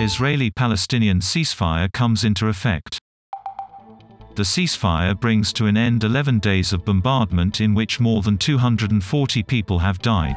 Israeli-Palestinian ceasefire comes into effect. The ceasefire brings to an end 11 days of bombardment in which more than 240 people have died.